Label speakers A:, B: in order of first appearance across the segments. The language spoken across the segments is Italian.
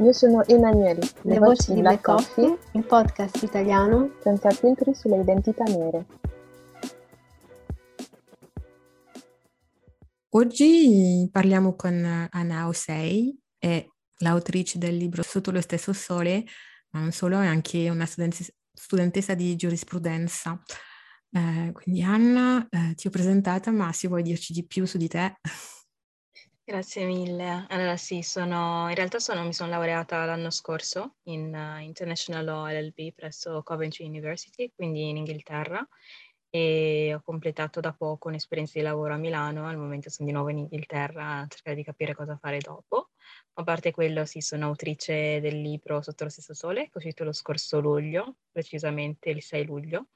A: Io sono Emanuele.
B: Le, Le voci di Black Coffee, Coffee, il podcast italiano
A: senza filtri sulle identità nere.
C: Oggi parliamo con Anna Osei, è l'autrice del libro Sotto lo stesso sole, ma non solo, è anche una studentessa di giurisprudenza. Eh, quindi Anna, eh, ti ho presentata, ma se vuoi dirci di più su di te.
D: Grazie mille. Allora sì, sono, in realtà sono, mi sono laureata l'anno scorso in uh, International Law LLB presso Coventry University, quindi in Inghilterra, e ho completato da poco un'esperienza di lavoro a Milano, al momento sono di nuovo in Inghilterra a cercare di capire cosa fare dopo. A parte quello, sì, sono autrice del libro Sotto lo stesso sole, che uscito lo scorso luglio, precisamente il 6 luglio,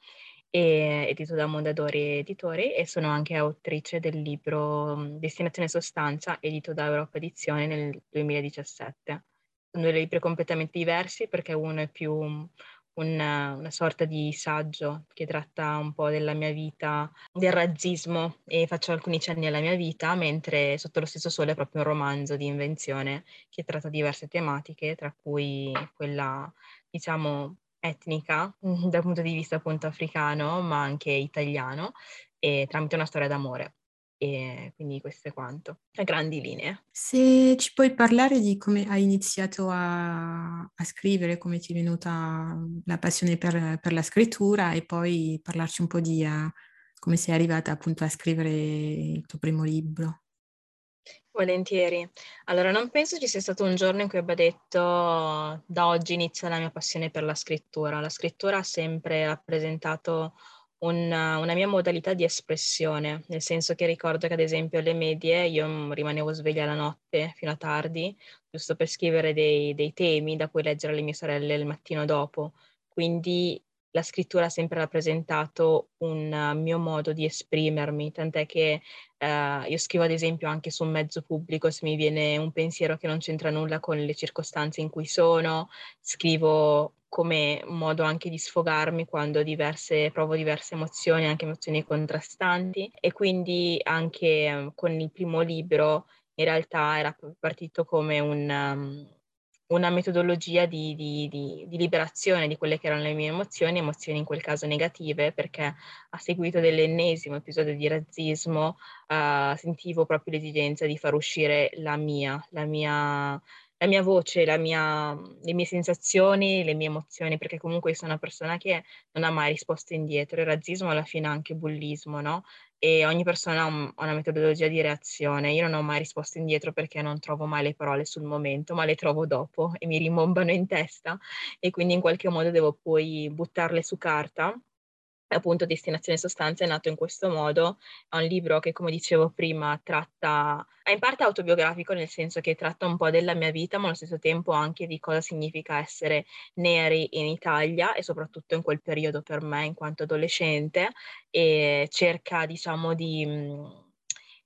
D: e, edito da Mondadori Editori e sono anche autrice del libro mm, Destinazione Sostanza, edito da Europa Edizione nel 2017. Sono due libri completamente diversi perché uno è più una, una, sorta di saggio che tratta un po' della mia vita, del razzismo e faccio alcuni cenni alla mia vita, mentre Sotto lo stesso sole è proprio un romanzo di invenzione che tratta diverse tematiche, tra cui quella, diciamo, etnica dal punto di vista appunto africano, ma anche italiano, e tramite una storia d'amore. E quindi questo è quanto, a grandi linee.
C: Se ci puoi parlare di come hai iniziato a, a scrivere, come ti è venuta la passione per, per, la scrittura e poi parlarci un po' di uh, come sei arrivata appunto a scrivere il tuo primo libro.
D: Volentieri. Allora, non penso ci sia stato un giorno in cui abbia detto da oggi inizia la mia passione per la scrittura. La scrittura ha sempre rappresentato una, una mia modalità di espressione, nel senso che ricordo che ad esempio alle medie io rimanevo sveglia la notte fino a tardi, giusto per scrivere dei, dei temi da cui leggere alle mie sorelle il mattino dopo. Quindi la scrittura ha sempre rappresentato un mio modo di esprimermi, tant'è che uh, io scrivo ad esempio anche su un mezzo pubblico se mi viene un pensiero che non c'entra nulla con le circostanze in cui sono, scrivo come modo anche di sfogarmi quando diverse, provo diverse emozioni, anche emozioni contrastanti e quindi anche um, con il primo libro in realtà era partito come un... Um, una metodologia di, di, di, di, liberazione di quelle che erano le mie emozioni, emozioni in quel caso negative, perché a seguito dell'ennesimo episodio di razzismo uh, sentivo proprio l'esigenza di far uscire la mia, la mia, la mia voce, la mia, le mie sensazioni, le mie emozioni, perché comunque sono una persona che non ha mai risposto indietro. Il razzismo alla fine è anche bullismo, no? E ogni persona ha una metodologia di reazione. Io non ho mai risposto indietro perché non trovo mai le parole sul momento, ma le trovo dopo e mi rimbombano in testa e quindi in qualche modo devo poi buttarle su carta appunto Destinazione Sostanza è nato in questo modo, è un libro che come dicevo prima tratta, è in parte autobiografico nel senso che tratta un po' della mia vita ma allo stesso tempo anche di cosa significa essere neri in Italia e soprattutto in quel periodo per me in quanto adolescente e cerca diciamo di,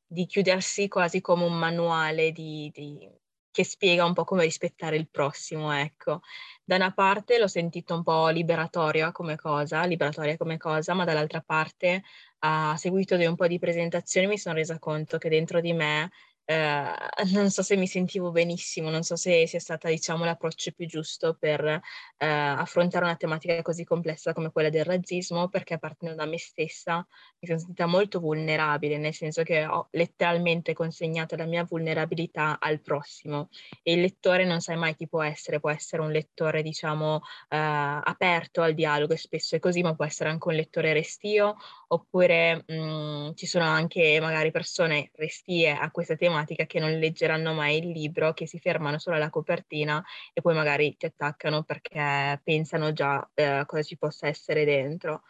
D: di chiudersi quasi come un manuale di, di che spiega un po' come rispettare il prossimo, ecco. Da una parte l'ho sentito un po' liberatoria come cosa, liberatoria come cosa, ma dall'altra parte, a seguito di un po' di presentazioni, mi sono resa conto che dentro di me eh, non so se mi sentivo benissimo, non so se sia stata diciamo l'approccio più giusto per eh, affrontare una tematica così complessa come quella del razzismo, perché partendo da me stessa mi sono sentita molto vulnerabile, nel senso che ho letteralmente consegnato la mia vulnerabilità al prossimo. E il lettore non sai mai chi può essere, può essere un lettore diciamo eh, aperto al dialogo e spesso è così, ma può essere anche un lettore restio oppure mh, mm, ci sono anche magari persone restie a questa tematica tematica che non leggeranno mai il libro, che si fermano solo alla copertina e poi magari ti attaccano perché pensano già eh, cosa ci possa essere dentro.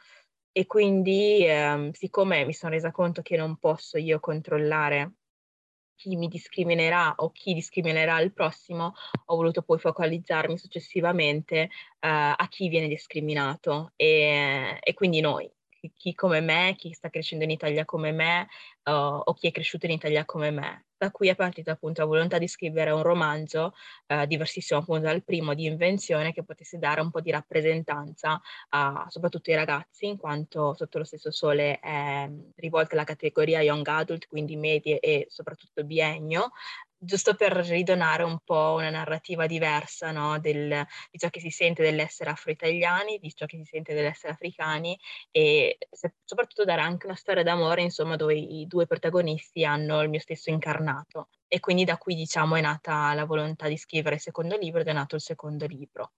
D: E quindi, eh, siccome mi sono resa conto che non posso io controllare chi mi discriminerà o chi discriminerà il prossimo, ho voluto poi focalizzarmi successivamente eh, a chi viene discriminato e, e quindi noi, chi come me, chi sta crescendo in Italia come me uh, o chi è cresciuto in Italia come me. Da qui è partita appunto la volontà di scrivere un romanzo uh, diversissimo appunto dal primo di invenzione che potesse dare un po' di rappresentanza a soprattutto ai ragazzi in quanto sotto lo stesso sole è rivolta alla categoria young adult, quindi medie e soprattutto biennio, giusto per ridonare un po' una narrativa diversa no? Del, di ciò che si sente dell'essere afro-italiani, di ciò che si sente dell'essere africani e se, soprattutto dare anche una storia d'amore, insomma, dove i due protagonisti hanno il mio stesso incarnato. E quindi da qui, diciamo, è nata la volontà di scrivere il secondo libro ed è nato il secondo libro.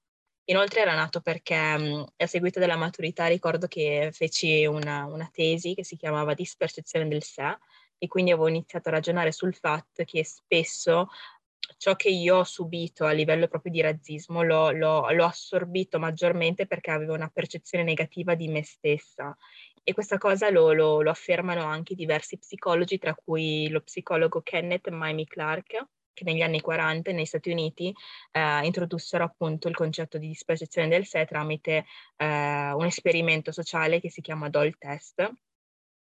D: Inoltre era nato perché a seguito della maturità ricordo che feci una, una tesi che si chiamava Dispercezione del sé, e quindi avevo iniziato a ragionare sul fatto che spesso ciò che io ho subito a livello proprio di razzismo l'ho, l'ho, l'ho, assorbito maggiormente perché avevo una percezione negativa di me stessa. E questa cosa lo, lo, lo affermano anche diversi psicologi, tra cui lo psicologo Kenneth Mamie Clark, che negli anni 40 negli Stati Uniti eh, introdussero appunto il concetto di dispercezione del sé tramite eh, un esperimento sociale che si chiama Doll Test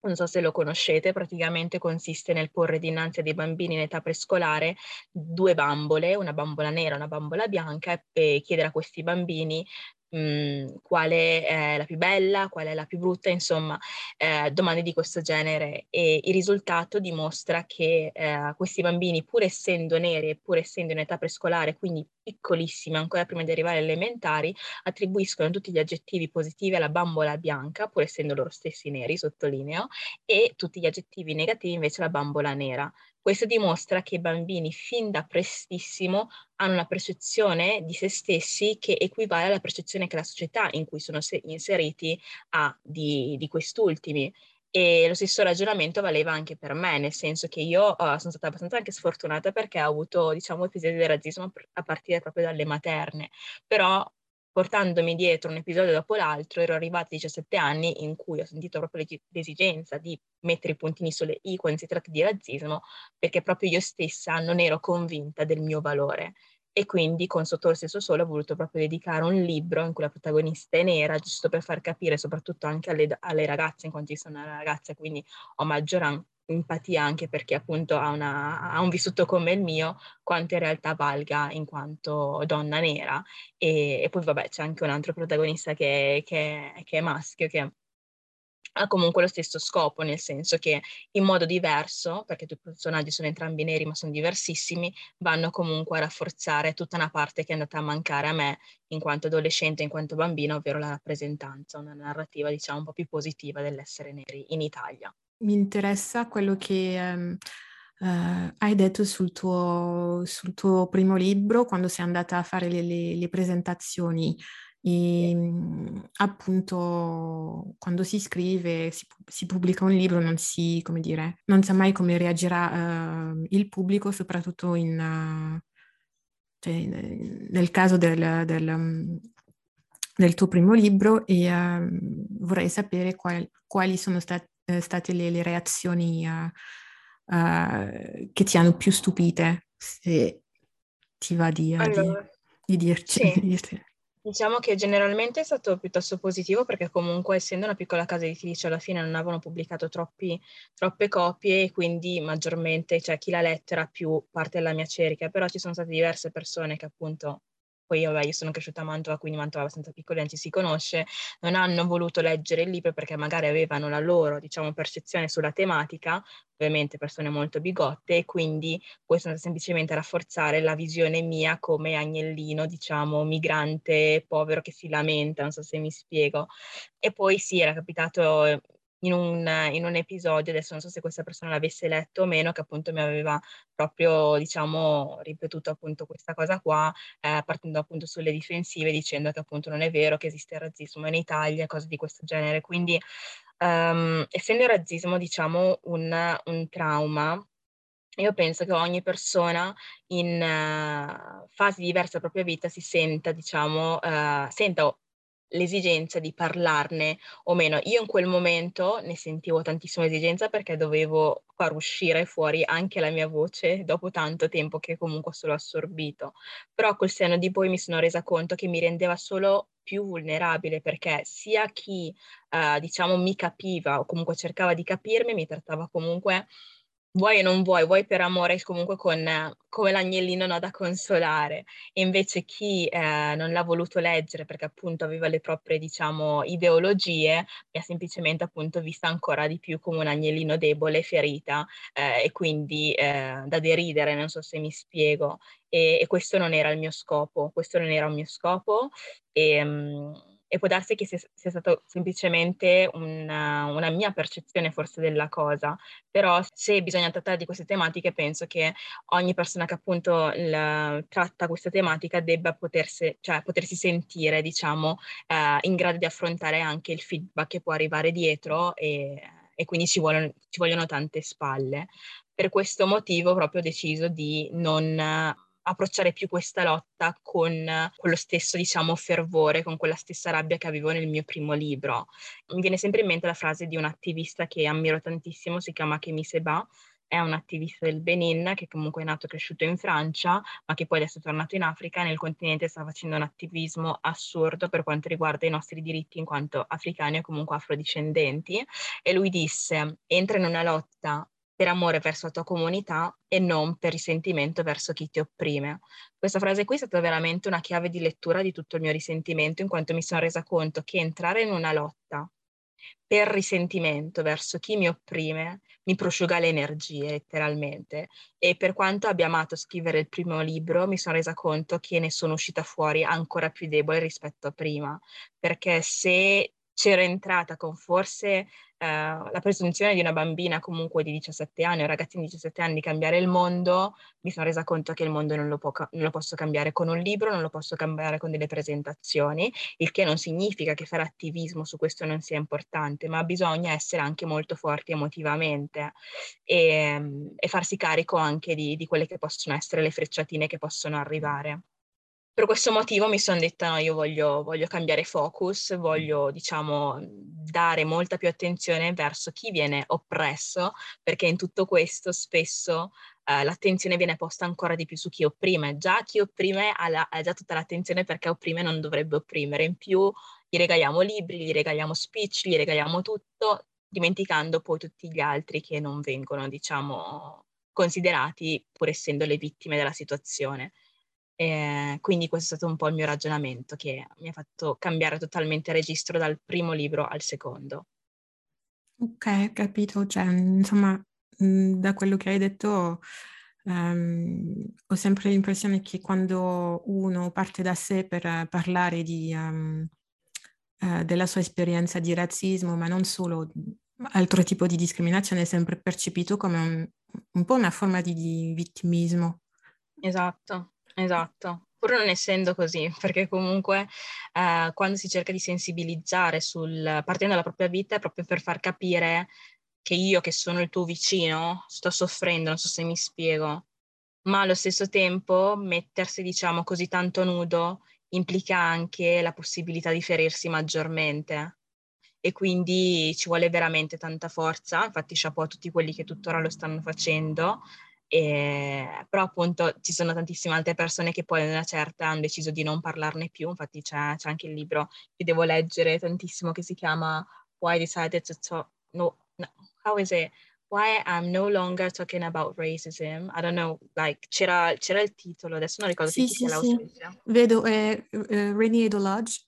D: non so se lo conoscete, praticamente consiste nel porre dinanzi a dei bambini in età prescolare due bambole, una bambola nera e una bambola bianca, e chiedere a questi bambini mh, mhmm, quale è la più bella, qual è la più brutta, insomma, eh, domande di questo genere. E il risultato dimostra che eh, questi bambini, pur essendo neri e pur essendo in età prescolare, quindi piccolissimi, ancora prima di arrivare alle elementari, attribuiscono tutti gli aggettivi positivi alla bambola bianca, pur essendo loro stessi neri, sottolineo, e tutti gli aggettivi negativi invece alla bambola nera. Questo dimostra che i bambini fin da prestissimo hanno una percezione di se stessi che equivale alla percezione che la società in cui sono inseriti ha di, di quest'ultimi. E lo stesso ragionamento valeva anche per me, nel senso che io uh, sono stata abbastanza anche sfortunata perché ho avuto, diciamo, episodi di razzismo a partire proprio dalle materne, però portandomi dietro un episodio dopo l'altro, ero arrivata a 17 anni in cui ho sentito proprio l'esigenza di mettere i puntini sulle i quando si tratta di razzismo, perché proprio io stessa non ero convinta del mio valore. E quindi con Sotto lo stesso sole ho voluto proprio dedicare un libro in cui la protagonista è nera, giusto per far capire soprattutto anche alle, alle ragazze, in quanto io sono una ragazza, quindi ho maggiore empatia anche perché appunto ha, una, ha, un vissuto come il mio, quanto in realtà valga in quanto donna nera. E, e poi vabbè c'è anche un altro protagonista che, che, che è maschio, che ha comunque lo stesso scopo, nel senso che in modo diverso, perché i due personaggi sono entrambi neri ma sono diversissimi, vanno comunque a rafforzare tutta una parte che è andata a mancare a me in quanto adolescente, in quanto bambina, ovvero la rappresentanza, una narrativa diciamo un po' più positiva dell'essere neri in Italia
C: mi interessa quello che um, uh, hai detto sul tuo, sul tuo, primo libro, quando sei andata a fare le, le, le presentazioni. E, um, appunto quando si scrive, si, si, pubblica un libro, non si, come dire, non sa mai come reagirà uh, il pubblico, soprattutto in, uh, cioè, nel caso del, del, um, del, tuo primo libro e vorrei sapere qual, quali sono stati state le, le reazioni uh, uh, che ti hanno più stupite, se ti va di, allora, di, di dirci.
D: Sì. Di diciamo che generalmente è stato piuttosto positivo perché comunque essendo una piccola casa editrice alla fine non avevano pubblicato troppi, troppe copie e quindi maggiormente cioè, chi l'ha letto era più parte della mia cerchia, però ci sono state diverse persone che appunto poi vabbè, io sono cresciuta a Mantova, quindi Mantova è abbastanza piccola, non ci si conosce, non hanno voluto leggere il libro perché magari avevano la loro, diciamo, percezione sulla tematica, ovviamente persone molto bigotte, e quindi questo semplicemente rafforzare la visione mia come agnellino, diciamo, migrante, povero che si lamenta, non so se mi spiego. E poi sì, era capitato in un, in un, episodio, adesso non so se questa persona l'avesse letto o meno, che appunto mi aveva proprio, diciamo, ripetuto appunto questa cosa qua, eh, partendo appunto sulle difensive, dicendo che appunto non è vero che esiste il razzismo in Italia, cose di questo genere. Quindi, um, essendo il razzismo, diciamo, un, un trauma, io penso che ogni persona in uh, fasi diverse della propria vita si senta, diciamo, uh, senta l'esigenza di parlarne o meno. Io in quel momento ne sentivo tantissima esigenza perché dovevo far uscire fuori anche la mia voce dopo tanto tempo che comunque ho solo assorbito. Però col seno di poi mi sono resa conto che mi rendeva solo più vulnerabile perché sia chi eh, diciamo mi capiva o comunque cercava di capirmi mi trattava comunque vuoi o non vuoi, vuoi per amore comunque con, come l'agnellino no, da consolare. E invece chi eh, non l'ha voluto leggere perché appunto aveva le proprie, diciamo, ideologie, mi ha semplicemente appunto vista ancora di più come un agnellino debole, ferita eh, e quindi eh, da deridere, non so se mi spiego. E, e, questo non era il mio scopo, questo non era il mio scopo. E, um, e può darsi che sia, sia stato semplicemente una, una, mia percezione forse della cosa, però se bisogna trattare di queste tematiche penso che ogni persona che appunto la, tratta questa tematica debba potersi, cioè, potersi sentire diciamo eh, in grado di affrontare anche il feedback che può arrivare dietro e, e quindi ci vogliono, ci vogliono tante spalle. Per questo motivo proprio ho deciso di non approcciare più questa lotta con quello stesso, diciamo, fervore, con quella stessa rabbia che avevo nel mio primo libro. Mi viene sempre in mente la frase di un attivista che ammiro tantissimo, si chiama Kemi Seba, è un attivista del Benin che comunque è nato e cresciuto in Francia, ma che poi adesso è tornato in Africa e nel continente sta facendo un attivismo assurdo per quanto riguarda i nostri diritti in quanto africani o comunque afrodiscendenti. E lui disse, entra in una lotta per amore verso la tua comunità e non per risentimento verso chi ti opprime. Questa frase qui è stata veramente una chiave di lettura di tutto il mio risentimento, in quanto mi sono resa conto che entrare in una lotta per risentimento verso chi mi opprime mi prosciuga le energie letteralmente e per quanto abbia amato scrivere il primo libro mi sono resa conto che ne sono uscita fuori ancora più debole rispetto a prima perché se c'ero entrata con forse eh, la presunzione di una bambina comunque di 17 anni o ragazzina di 17 anni di cambiare il mondo, mi sono resa conto che il mondo non lo, può, non lo, posso cambiare con un libro, non lo posso cambiare con delle presentazioni, il che non significa che fare attivismo su questo non sia importante, ma bisogna essere anche molto forti emotivamente e, e farsi carico anche di, di quelle che possono essere le frecciatine che possono arrivare per questo motivo mi sono detta no, io voglio, voglio, cambiare focus, voglio diciamo dare molta più attenzione verso chi viene oppresso, perché in tutto questo spesso eh, l'attenzione viene posta ancora di più su chi opprime. Già chi opprime ha, la, ha già tutta l'attenzione perché opprime non dovrebbe opprimere, in più gli regaliamo libri, gli regaliamo speech, gli regaliamo tutto, dimenticando poi tutti gli altri che non vengono, diciamo, considerati pur essendo le vittime della situazione. E quindi questo è stato un po' il mio ragionamento che mi ha fatto cambiare totalmente registro dal primo libro al secondo.
C: Ok, capito. Cioè, insomma, da quello che hai detto, um, ho sempre l'impressione che quando uno parte da sé per parlare di, um, uh, della sua esperienza di razzismo, ma non solo, altro tipo di discriminazione, è sempre percepito come un, un po' una forma di, di vittimismo.
D: Esatto. Esatto, pur non essendo così, perché comunque eh, quando si cerca di sensibilizzare sul, partendo dalla propria vita è proprio per far capire che io che sono il tuo vicino sto soffrendo, non so se mi spiego, ma allo stesso tempo mettersi diciamo così tanto nudo implica anche la possibilità di ferirsi maggiormente. E quindi ci vuole veramente tanta forza, infatti chapeau a tutti quelli che tuttora lo stanno facendo e, però appunto ci sono tantissime altre persone che poi a una certa hanno deciso di non parlarne più, infatti c'è, c'è anche il libro che devo leggere tantissimo che si chiama Why Decided to Talk, no, no, how is it? Why I'm no longer talking about racism. I don't know, like c'era, c'era il titolo, adesso non ricordo
C: Sì,
D: chi
C: sì,
D: sia
C: sì. Vedo eh, eh, Rainy Edolodge.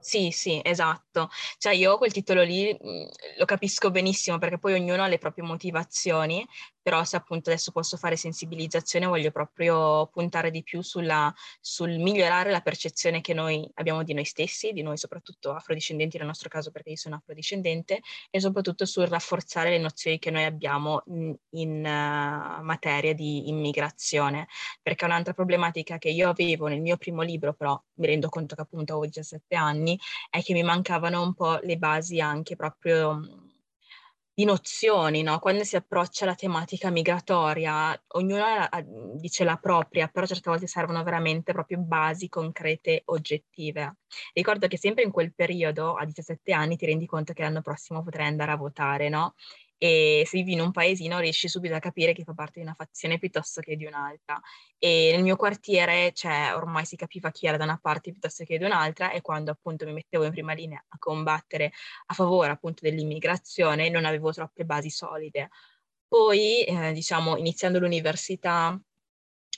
D: Sì, sì, esatto. Cioè io quel titolo lì mh, lo capisco benissimo perché poi ognuno ha le proprie motivazioni, però se appunto adesso posso fare sensibilizzazione voglio proprio puntare di più sulla, sul migliorare la percezione che noi abbiamo di noi stessi, di noi soprattutto afrodiscendenti nel nostro caso perché io sono afrodiscendente, e soprattutto sul rafforzare le nozioni che noi abbiamo in, in uh, materia di immigrazione, perché un'altra problematica che io avevo nel mio primo libro, però mi rendo conto che appunto avevo 17 anni, è che mi mancavano un po' le basi anche proprio di nozioni, no? Quando si approccia la tematica migratoria, ognuno dice la propria, però certe volte servono veramente proprio basi concrete, oggettive. Ricordo che sempre in quel periodo, a 17 anni, ti rendi conto che l'anno prossimo potrai andare a votare, no? E se vivi in un paesino riesci subito a capire chi fa parte di una fazione piuttosto che di un'altra. E nel mio quartiere, cioè, ormai si capiva chi era da una parte piuttosto che di un'altra e quando appunto mi mettevo in prima linea a combattere a favore appunto dell'immigrazione non avevo troppe basi solide. Poi, eh, diciamo, iniziando l'università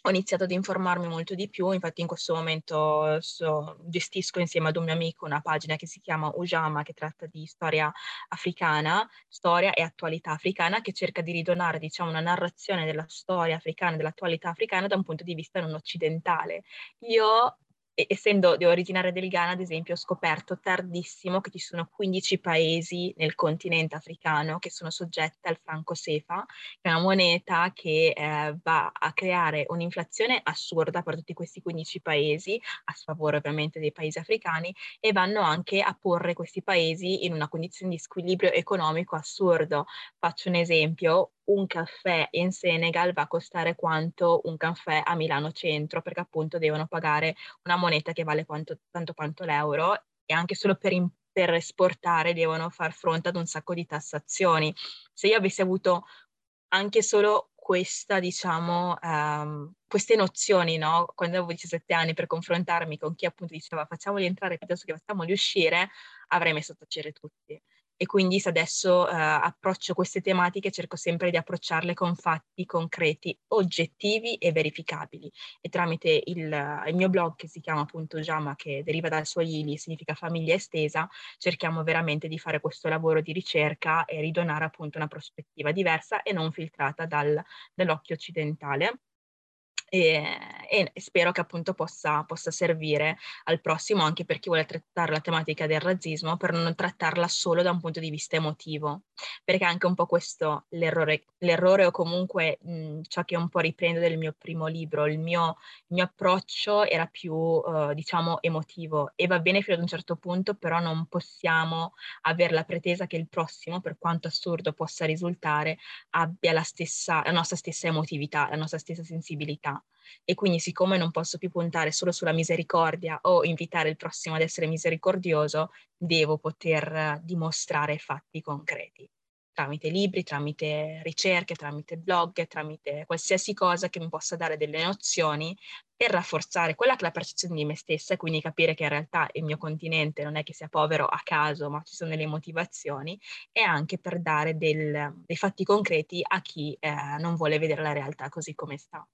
D: ho iniziato ad informarmi molto di più, infatti in questo momento so, gestisco insieme ad un mio amico una pagina che si chiama Ujama che tratta di storia africana, storia e attualità africana che cerca di ridonare diciamo una narrazione della storia africana, dell'attualità africana da un punto di vista non occidentale. Io essendo originaria del Ghana, ad esempio, ho scoperto tardissimo che ci sono 15 paesi nel continente africano che sono soggetti al franco sefa, che è una moneta che eh, va a creare un'inflazione assurda per tutti questi 15 paesi, a sfavore ovviamente dei paesi africani, e vanno anche a porre questi paesi in una condizione di squilibrio economico assurdo. Faccio un esempio, un caffè in Senegal va a costare quanto un caffè a Milano Centro, perché appunto devono pagare una moneta che vale quanto, tanto quanto l'euro e anche solo per, in, per esportare devono far fronte ad un sacco di tassazioni. Se io avessi avuto anche solo questa, diciamo, um, queste nozioni, no? Quando avevo 17 anni per confrontarmi con chi appunto diceva facciamoli entrare piuttosto che facciamoli uscire, avrei messo a tacere tutti e quindi se adesso eh, approccio queste tematiche cerco sempre di approcciarle con fatti concreti, oggettivi e verificabili. E tramite il, il mio blog che si chiama appunto Jama che deriva dal Swahili, significa famiglia estesa, cerchiamo veramente di fare questo lavoro di ricerca e ridonare appunto una prospettiva diversa e non filtrata dal, dall'occhio occidentale. E, e, spero che appunto possa, possa, servire al prossimo anche per chi vuole trattare la tematica del razzismo per non trattarla solo da un punto di vista emotivo perché anche un po' questo l'errore, l'errore o comunque mh, ciò che un po' riprendo del mio primo libro il mio, il mio approccio era più uh, diciamo emotivo e va bene fino ad un certo punto però non possiamo avere la pretesa che il prossimo per quanto assurdo possa risultare abbia la stessa la nostra stessa emotività la nostra stessa sensibilità e quindi siccome non posso più puntare solo sulla misericordia o invitare il prossimo ad essere misericordioso, devo poter dimostrare fatti concreti tramite libri, tramite ricerche, tramite blog, tramite qualsiasi cosa che mi possa dare delle nozioni per rafforzare quella che è la percezione di me stessa e quindi capire che in realtà il mio continente non è che sia povero a caso, ma ci sono delle motivazioni e anche per dare del, dei fatti concreti a chi eh, non vuole vedere la realtà così come sta.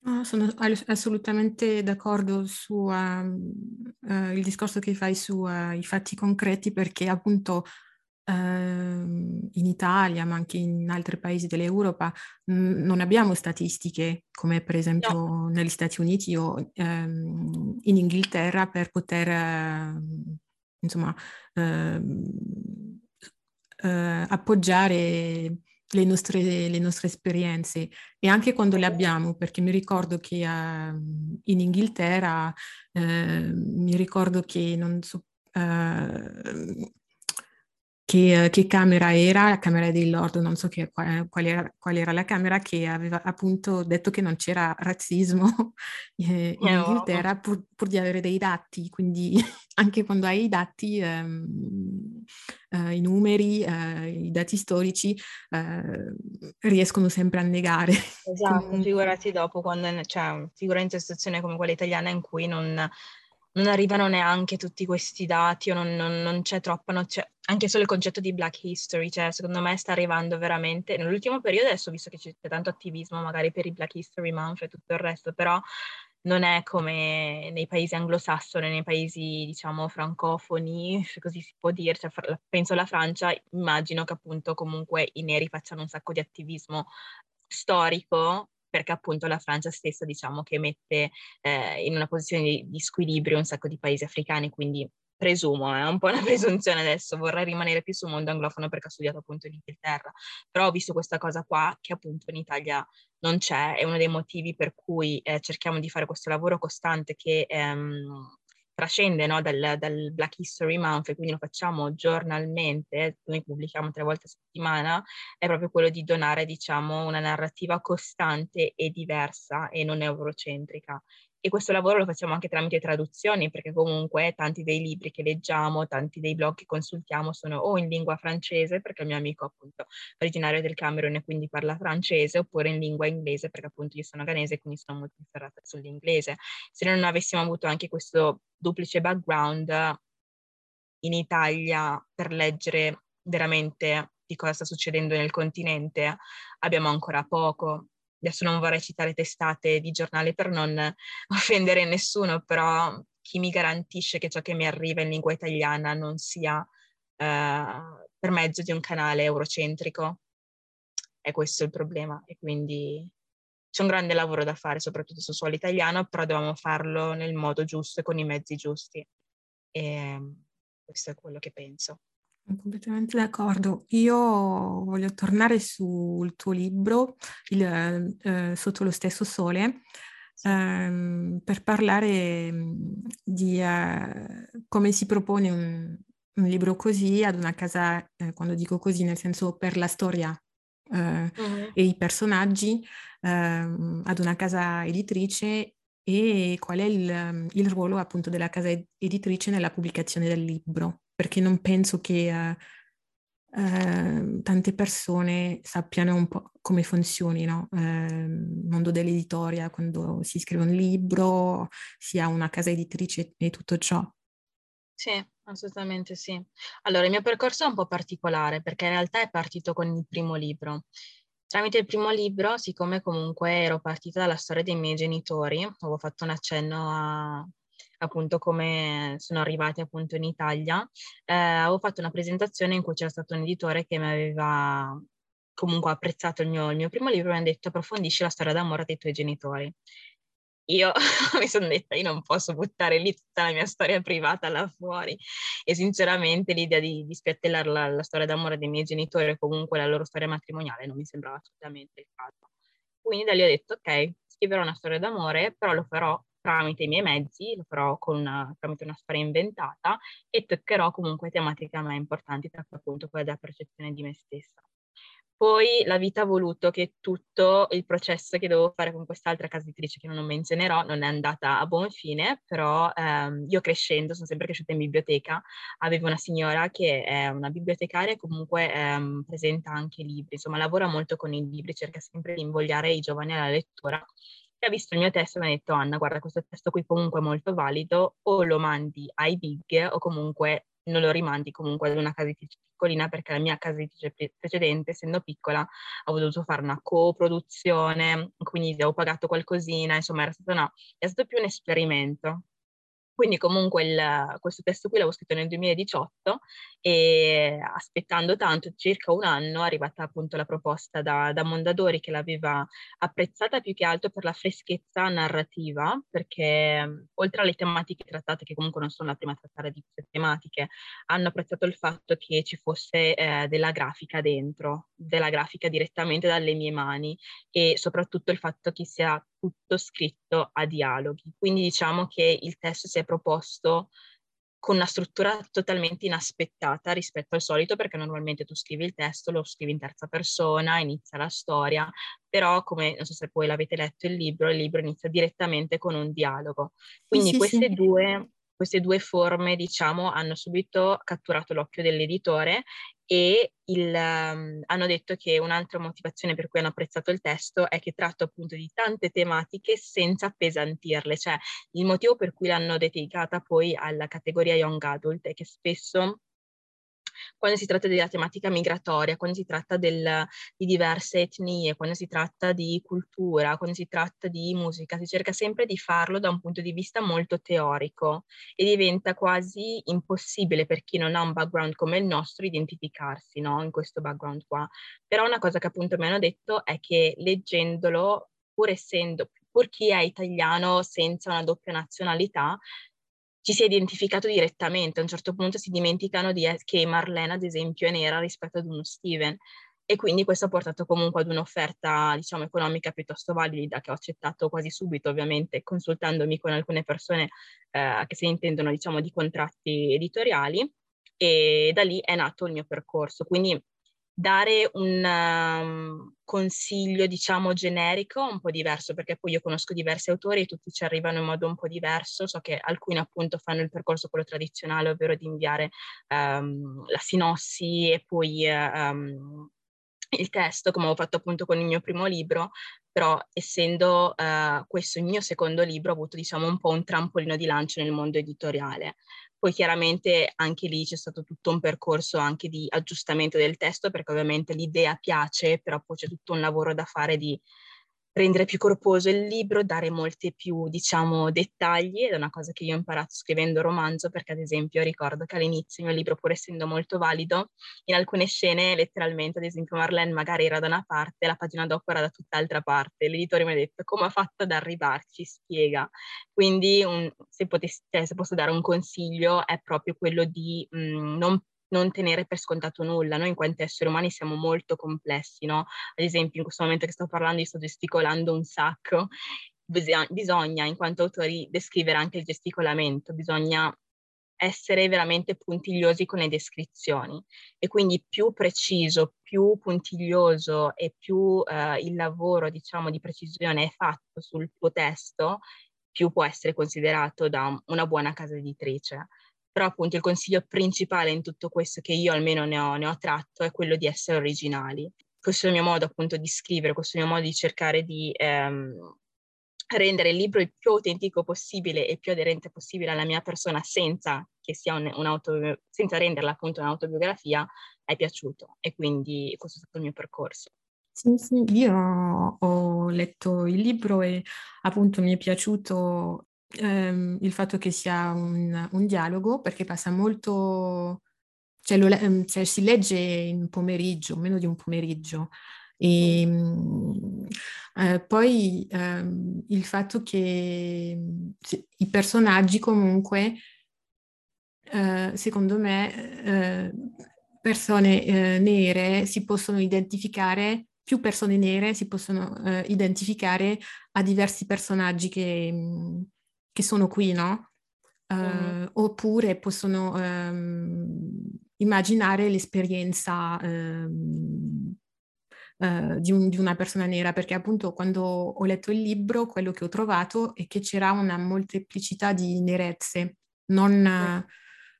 C: No, sono assolutamente d'accordo su uh, uh, il discorso che fai sui uh, fatti concreti perché appunto in Italia, ma anche in altri paesi dell'Europa, mh, non abbiamo statistiche come per esempio no. negli Stati Uniti o um, in Inghilterra per poter insomma appoggiare le nostre, le nostre, esperienze. E anche quando le abbiamo, perché mi ricordo che uh, in Inghilterra uh, mi ricordo che non so uh, che, che, camera era, la Camera dei Lord, non so che, qual, era, qual, era, la Camera che aveva appunto detto che non c'era razzismo eh, in no. Inghilterra pur, pur, di avere dei dati, quindi anche quando hai i dati, ehm, eh, i numeri, eh, i dati storici eh, riescono sempre a negare.
D: Esatto, figurati dopo, quando, cioè, figurati in una situazione come quella italiana in cui non non arrivano neanche tutti questi dati o non, non, non c'è troppa, non anche solo il concetto di Black History, cioè secondo me sta arrivando veramente, nell'ultimo periodo adesso visto che c'è tanto attivismo magari per il Black History Month e tutto il resto, però non è come nei paesi anglosassoni, nei paesi diciamo francofoni, se così si può dire, cioè, penso alla Francia, immagino che appunto comunque i neri facciano un sacco di attivismo storico perché appunto la Francia stessa diciamo che mette eh, in una posizione di, di squilibrio un sacco di paesi africani, quindi presumo, è un po' una presunzione adesso, vorrei rimanere più sul mondo anglofono perché ho studiato appunto in Inghilterra, però ho visto questa cosa qua che appunto in Italia non c'è, è uno dei motivi per cui eh, cerchiamo di fare questo lavoro costante che ehm, trascende no, dal, dal, Black History Month e quindi lo facciamo giornalmente, noi pubblichiamo tre volte a settimana, è proprio quello di donare diciamo una narrativa costante e diversa e non eurocentrica e questo lavoro lo facciamo anche tramite traduzioni, perché comunque tanti dei libri che leggiamo, tanti dei blog che consultiamo sono o in lingua francese, perché il mio amico appunto originario del Camerun e quindi parla francese, oppure in lingua inglese, perché appunto io sono ghanese e quindi sono molto ferrata sull'inglese. Se non avessimo avuto anche questo duplice background in Italia per leggere veramente di cosa sta succedendo nel continente, abbiamo ancora poco adesso non vorrei citare testate di giornali per non offendere nessuno, però chi mi garantisce che ciò che mi arriva in lingua italiana non sia eh, per mezzo di un canale eurocentrico? È questo il problema e quindi c'è un grande lavoro da fare, soprattutto sul suolo italiano, però dobbiamo farlo nel modo giusto e con i mezzi giusti. E questo è quello che penso.
C: Completamente d'accordo. Io voglio tornare sul tuo libro, il, eh, Sotto lo stesso sole, ehm, per parlare di eh, come si propone un, un, libro così ad una casa, eh, quando dico così, nel senso per la storia uh-huh. e i personaggi, ehm, ad una casa editrice e qual è il, il ruolo appunto della casa editrice nella pubblicazione del libro perché non penso che uh, uh, tante persone sappiano un po' come funzioni no? uh, il mondo dell'editoria quando si scrive un libro, si ha una casa editrice e tutto ciò.
D: Sì, assolutamente sì. Allora, il mio percorso è un po' particolare perché in realtà è partito con il primo libro. Tramite il primo libro, siccome comunque ero partita dalla storia dei miei genitori, avevo fatto un accenno a, appunto come sono arrivati appunto in Italia, eh, avevo fatto una presentazione in cui c'era stato un editore che mi aveva comunque apprezzato il mio, il mio primo libro e mi ha detto approfondisci la storia d'amore dei tuoi genitori. Io mi sono detta, io non posso buttare lì tutta la mia storia privata là fuori e sinceramente l'idea di, di spiattellare la, la storia d'amore dei miei genitori o comunque la loro storia matrimoniale non mi sembrava assolutamente il caso. Quindi da lì ho detto, ok, scriverò una storia d'amore, però lo farò tramite i miei mezzi, lo farò una, tramite una storia inventata e toccherò comunque tematiche a me importanti, tra cui appunto quella della percezione di me stessa. Poi la vita ha voluto che tutto il processo che dovevo fare con quest'altra casa editrice che non menzionerò non è andata a buon fine, però ehm, io crescendo, sono sempre cresciuta in biblioteca, avevo una signora che è una bibliotecaria e comunque ehm, presenta anche libri, insomma lavora molto con i libri, cerca sempre di invogliare i giovani alla lettura che ha visto il mio testo e mi ha detto Anna, guarda, questo testo qui comunque è molto valido, o lo mandi ai big o comunque non lo rimandi comunque ad una casa editrice piccolina perché la mia casa editrice precedente, essendo piccola, ho dovuto fare una coproduzione, quindi avevo pagato qualcosina, insomma una, è stato più un esperimento. Quindi comunque il, questo testo qui l'avevo scritto nel 2018 e aspettando tanto, circa un anno, è arrivata appunto la proposta da, da Mondadori che l'aveva apprezzata più che altro per la freschezza narrativa, perché oltre alle tematiche trattate, che comunque non sono la prima a trattare di queste tematiche, hanno apprezzato il fatto che ci fosse eh, della grafica dentro, della grafica direttamente dalle mie mani e soprattutto il fatto che sia tutto scritto a dialoghi. Quindi diciamo che il testo si è proposto con una struttura totalmente inaspettata rispetto al solito, perché normalmente tu scrivi il testo, lo scrivi in terza persona, inizia la storia, però come non so se poi l'avete letto il libro, il libro inizia direttamente con un dialogo. Quindi sì, queste sì. due queste due forme, diciamo, hanno subito catturato l'occhio dell'editore e il, um, hanno detto che un'altra motivazione per cui hanno apprezzato il testo è che tratta appunto di tante tematiche senza appesantirle, cioè il motivo per cui l'hanno dedicata poi alla categoria young adult è che spesso quando si tratta della tematica migratoria, quando si tratta del, di diverse etnie, quando si tratta di cultura, quando si tratta di musica, si cerca sempre di farlo da un punto di vista molto teorico e diventa quasi impossibile per chi non ha un background come il nostro identificarsi no? in questo background qua. Però una cosa che appunto mi hanno detto è che leggendolo, pur essendo, pur chi è italiano senza una doppia nazionalità, ci si è identificato direttamente, a un certo punto si dimenticano di, che Marlene ad esempio è nera rispetto ad uno Steven. E quindi questo ha portato comunque ad un'offerta diciamo economica piuttosto valida che ho accettato quasi subito ovviamente consultandomi con alcune persone eh, che si intendono diciamo di contratti editoriali. E da lì è nato il mio percorso. Quindi dare un um, consiglio, diciamo, generico, un po' diverso, perché poi io conosco diversi autori e tutti ci arrivano in modo un po' diverso. So che alcuni appunto fanno il percorso quello tradizionale, ovvero di inviare um, la sinossi e poi um, il testo, come ho fatto appunto con il mio primo libro, però essendo uh, questo il mio secondo libro, ho avuto diciamo un po' un trampolino di lancio nel mondo editoriale. Poi chiaramente anche lì c'è stato tutto un percorso anche di aggiustamento del testo, perché ovviamente l'idea piace, però poi c'è tutto un lavoro da fare di rendere più corposo il libro, dare molti più, diciamo, dettagli, ed è una cosa che io ho imparato scrivendo romanzo, perché ad esempio ricordo che all'inizio il mio libro, pur essendo molto valido, in alcune scene letteralmente, ad esempio Marlene magari era da una parte, la pagina dopo era da tutt'altra parte, l'editore mi ha detto come ha fatto ad arrivarci, spiega. Quindi un, se, potessi, cioè, se posso dare un consiglio è proprio quello di mh, mm, non non tenere per scontato nulla. Noi in quanto esseri umani siamo molto complessi, no? Ad esempio in questo momento che sto parlando io sto gesticolando un sacco, bisogna in quanto autori descrivere anche il gesticolamento, bisogna essere veramente puntigliosi con le descrizioni e quindi più preciso, più puntiglioso e più eh, il lavoro diciamo di precisione è fatto sul tuo testo, più può essere considerato da una buona casa editrice però appunto il consiglio principale in tutto questo che io almeno ne ho, ne ho tratto è quello di essere originali. Questo è il mio modo appunto di scrivere, questo è il mio modo di cercare di ehm, rendere il libro il più autentico possibile e più aderente possibile alla mia persona senza che sia un, un'auto, senza renderla appunto un'autobiografia, è piaciuto e quindi questo è stato il mio percorso.
C: Sì, sì, io ho letto il libro e appunto mi è piaciuto ehm, il fatto che sia un, un, dialogo perché passa molto, cioè, lo, ehm, cioè, si legge in pomeriggio, meno di un pomeriggio. E mm, eh, poi ehm, il fatto che i personaggi comunque, eh, secondo me, eh, persone eh, nere si possono identificare più persone nere si possono eh, identificare a diversi personaggi che, che sono qui, no? Uh, mm. Oppure possono um, immaginare l'esperienza um, uh, di, un, di, una persona nera, perché appunto quando ho letto il libro quello che ho trovato è che c'era una molteplicità di nerezze, non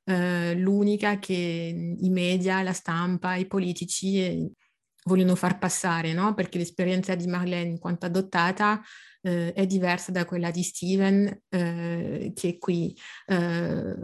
C: uh, l'unica che i media, la stampa, i politici eh, vogliono far passare, no? Perché l'esperienza di Marlene in quanto adottata eh, è diversa da quella di Steven, eh, che qui eh,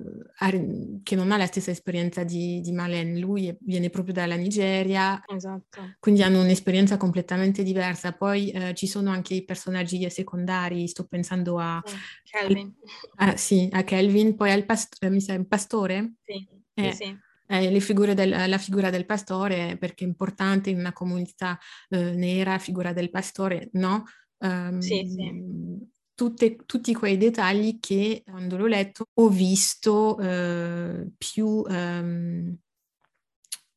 C: che non ha la stessa esperienza di, di Marlene. Lui viene proprio dalla Nigeria,
D: esatto.
C: quindi hanno un'esperienza completamente diversa. Poi eh, ci sono anche i personaggi secondari, sto pensando a
D: Kelvin.
C: Ah, sì, a Kelvin, poi al past- mi sa, pastore.
D: Sì,
C: eh,
D: sì. sì.
C: Eh, del, la figura del pastore, perché è importante in una comunità eh, nera, figura del pastore, no?
D: Um, sì, sì.
C: Tutte, tutti quei dettagli che quando l'ho letto ho visto uh, più, um,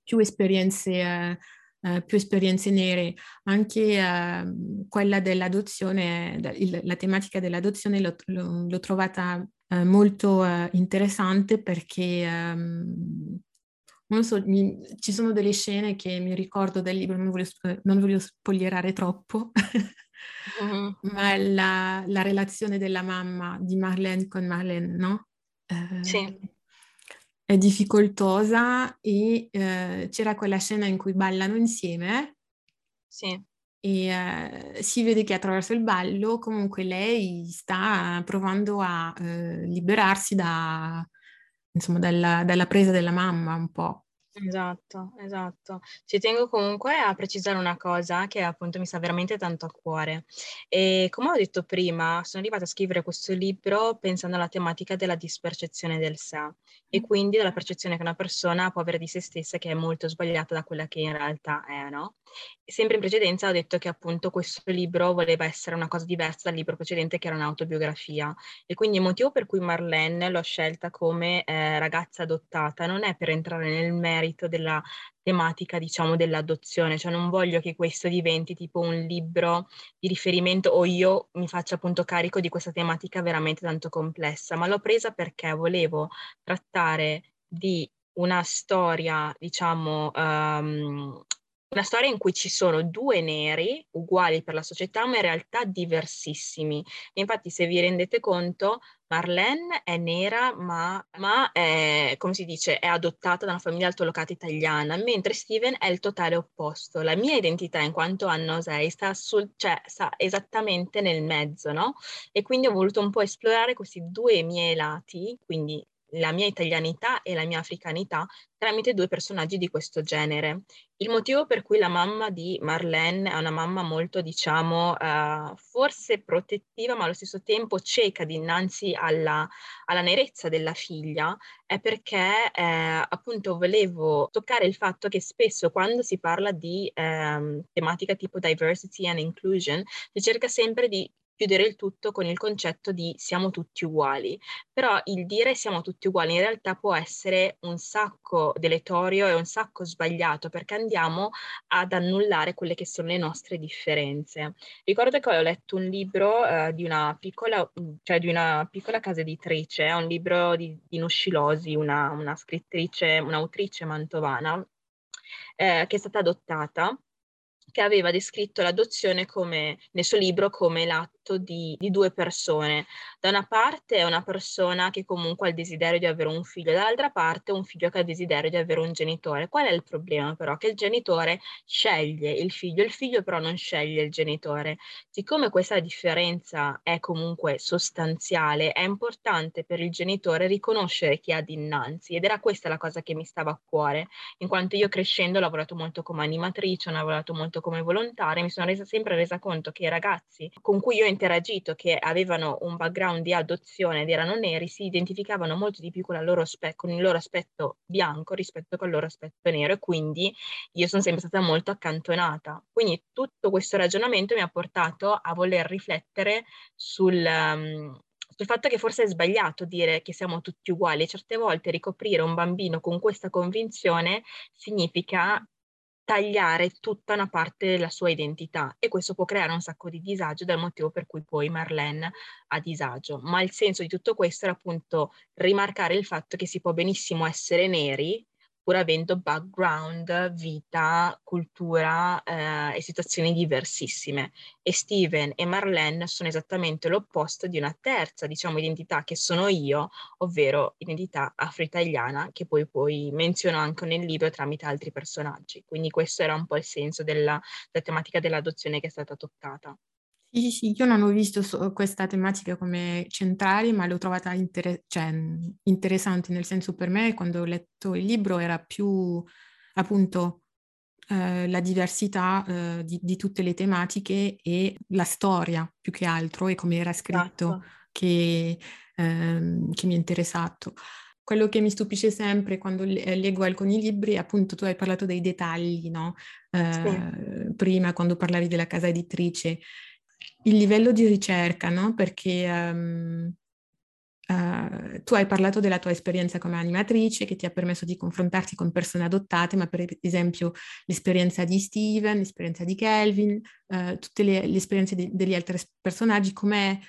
C: più, esperienze, uh, più, esperienze, nere. Anche uh, quella dell'adozione, il, la tematica dell'adozione l'ho, l'ho, trovata molto interessante perché um, non so, mi, ci sono delle scene che mi ricordo del libro, non voglio, non voglio spogliarare troppo, uh-huh. ma la, la, relazione della mamma di Marlene con Marlene, no?
D: Eh, sì.
C: è difficoltosa e eh, c'era quella scena in cui ballano insieme.
D: Sì.
C: E eh, si vede che attraverso il ballo comunque lei sta provando a eh, liberarsi da, insomma, dalla, dalla presa della mamma un po'.
D: Esatto, esatto. Ci tengo comunque a precisare una cosa che appunto mi sta veramente tanto a cuore. E come ho detto prima, sono arrivata a scrivere questo libro pensando alla tematica della dispercezione del sé e quindi della percezione che una persona può avere di se stessa che è molto sbagliata da quella che in realtà è, no? sempre in precedenza ho detto che appunto questo libro voleva essere una cosa diversa dal libro precedente che era un'autobiografia e quindi il motivo per cui Marlene l'ho scelta come eh, ragazza adottata non è per entrare nel merito della tematica, diciamo, dell'adozione, cioè non voglio che questo diventi tipo un libro di riferimento o io mi faccia appunto carico di questa tematica veramente tanto complessa, ma l'ho presa perché volevo trattare di una storia, diciamo, um, una storia in cui ci sono due neri uguali per la società, ma in realtà diversissimi. infatti, se vi rendete conto, Marlene è nera, ma, ma è, come si dice, è adottata da una famiglia altolocata italiana, mentre Steven è il totale opposto. La mia identità in quanto Anno 6 sta, sul, cioè, sta esattamente nel mezzo, no? E quindi ho voluto un po' esplorare questi due miei lati, quindi la mia italianità e la mia africanità tramite due personaggi di questo genere. Il motivo per cui la mamma di Marlene è una mamma molto, diciamo, uh, forse protettiva, ma allo stesso tempo cieca dinanzi alla, alla nerezza della figlia, è perché eh, appunto volevo toccare il fatto che spesso quando si parla di eh, tematica tipo diversity and inclusion, si cerca sempre di chiudere il tutto con il concetto di siamo tutti uguali. Però il dire siamo tutti uguali in realtà può essere un sacco deleterio e un sacco sbagliato perché andiamo ad annullare quelle che sono le nostre differenze. Ricordo che ho letto un libro uh, di, una piccola, cioè di una piccola casa editrice, è un libro di, di Nuscilosi, una, una scrittrice, un'autrice mantovana, eh, che è stata adottata che aveva descritto l'adozione come, nel suo libro come l'atto di, di, due persone. Da una parte è una persona che comunque ha il desiderio di avere un figlio, dall'altra parte un figlio che ha il desiderio di avere un genitore. Qual è il problema però? Che il genitore sceglie il figlio, il figlio però non sceglie il genitore. Siccome questa differenza è comunque sostanziale, è importante per il genitore riconoscere chi ha dinanzi ed era questa la cosa che mi stava a cuore, in quanto io crescendo ho lavorato molto come animatrice, ho lavorato molto come volontaria, mi sono resa, sempre resa conto che i ragazzi con cui io ho interagito, che avevano un background di adozione ed erano neri, si identificavano molto di più con, spe- con il loro aspetto bianco rispetto al loro aspetto nero e quindi io sono sempre stata molto accantonata. Quindi tutto questo ragionamento mi ha portato a voler riflettere sul, um, sul fatto che forse è sbagliato dire che siamo tutti uguali. Certe volte ricoprire un bambino con questa convinzione significa tagliare tutta una parte della sua identità e questo può creare un sacco di disagio dal motivo per cui poi Marlene ha disagio. Ma il senso di tutto questo era appunto rimarcare il fatto che si può benissimo essere neri pur avendo background, vita, cultura eh, e situazioni diversissime. E Steven e Marlene sono esattamente l'opposto di una terza, diciamo, identità che sono io, ovvero identità afro-italiana, che poi, poi menziono anche nel libro tramite altri personaggi. Quindi questo era un po' il senso della, della tematica dell'adozione che è stata toccata.
C: Sì, sì, io non ho visto so- questa tematica come centrale, ma l'ho trovata inter- cioè, interessante, nel senso per me quando ho letto il libro era più appunto eh, la diversità eh, di, di, tutte le tematiche e la storia più che altro e come era scritto esatto. che, ehm, che mi è interessato quello che mi stupisce sempre quando leggo alcuni libri, appunto tu hai parlato dei dettagli, no? Eh, sì. Prima quando parlavi della casa editrice, il livello di ricerca, no? Perché um, uh, tu hai parlato della tua esperienza come animatrice che ti ha permesso di confrontarti con persone adottate, ma per esempio l'esperienza di Steven, l'esperienza di Kelvin, uh, tutte le, le esperienze di, degli altri personaggi, come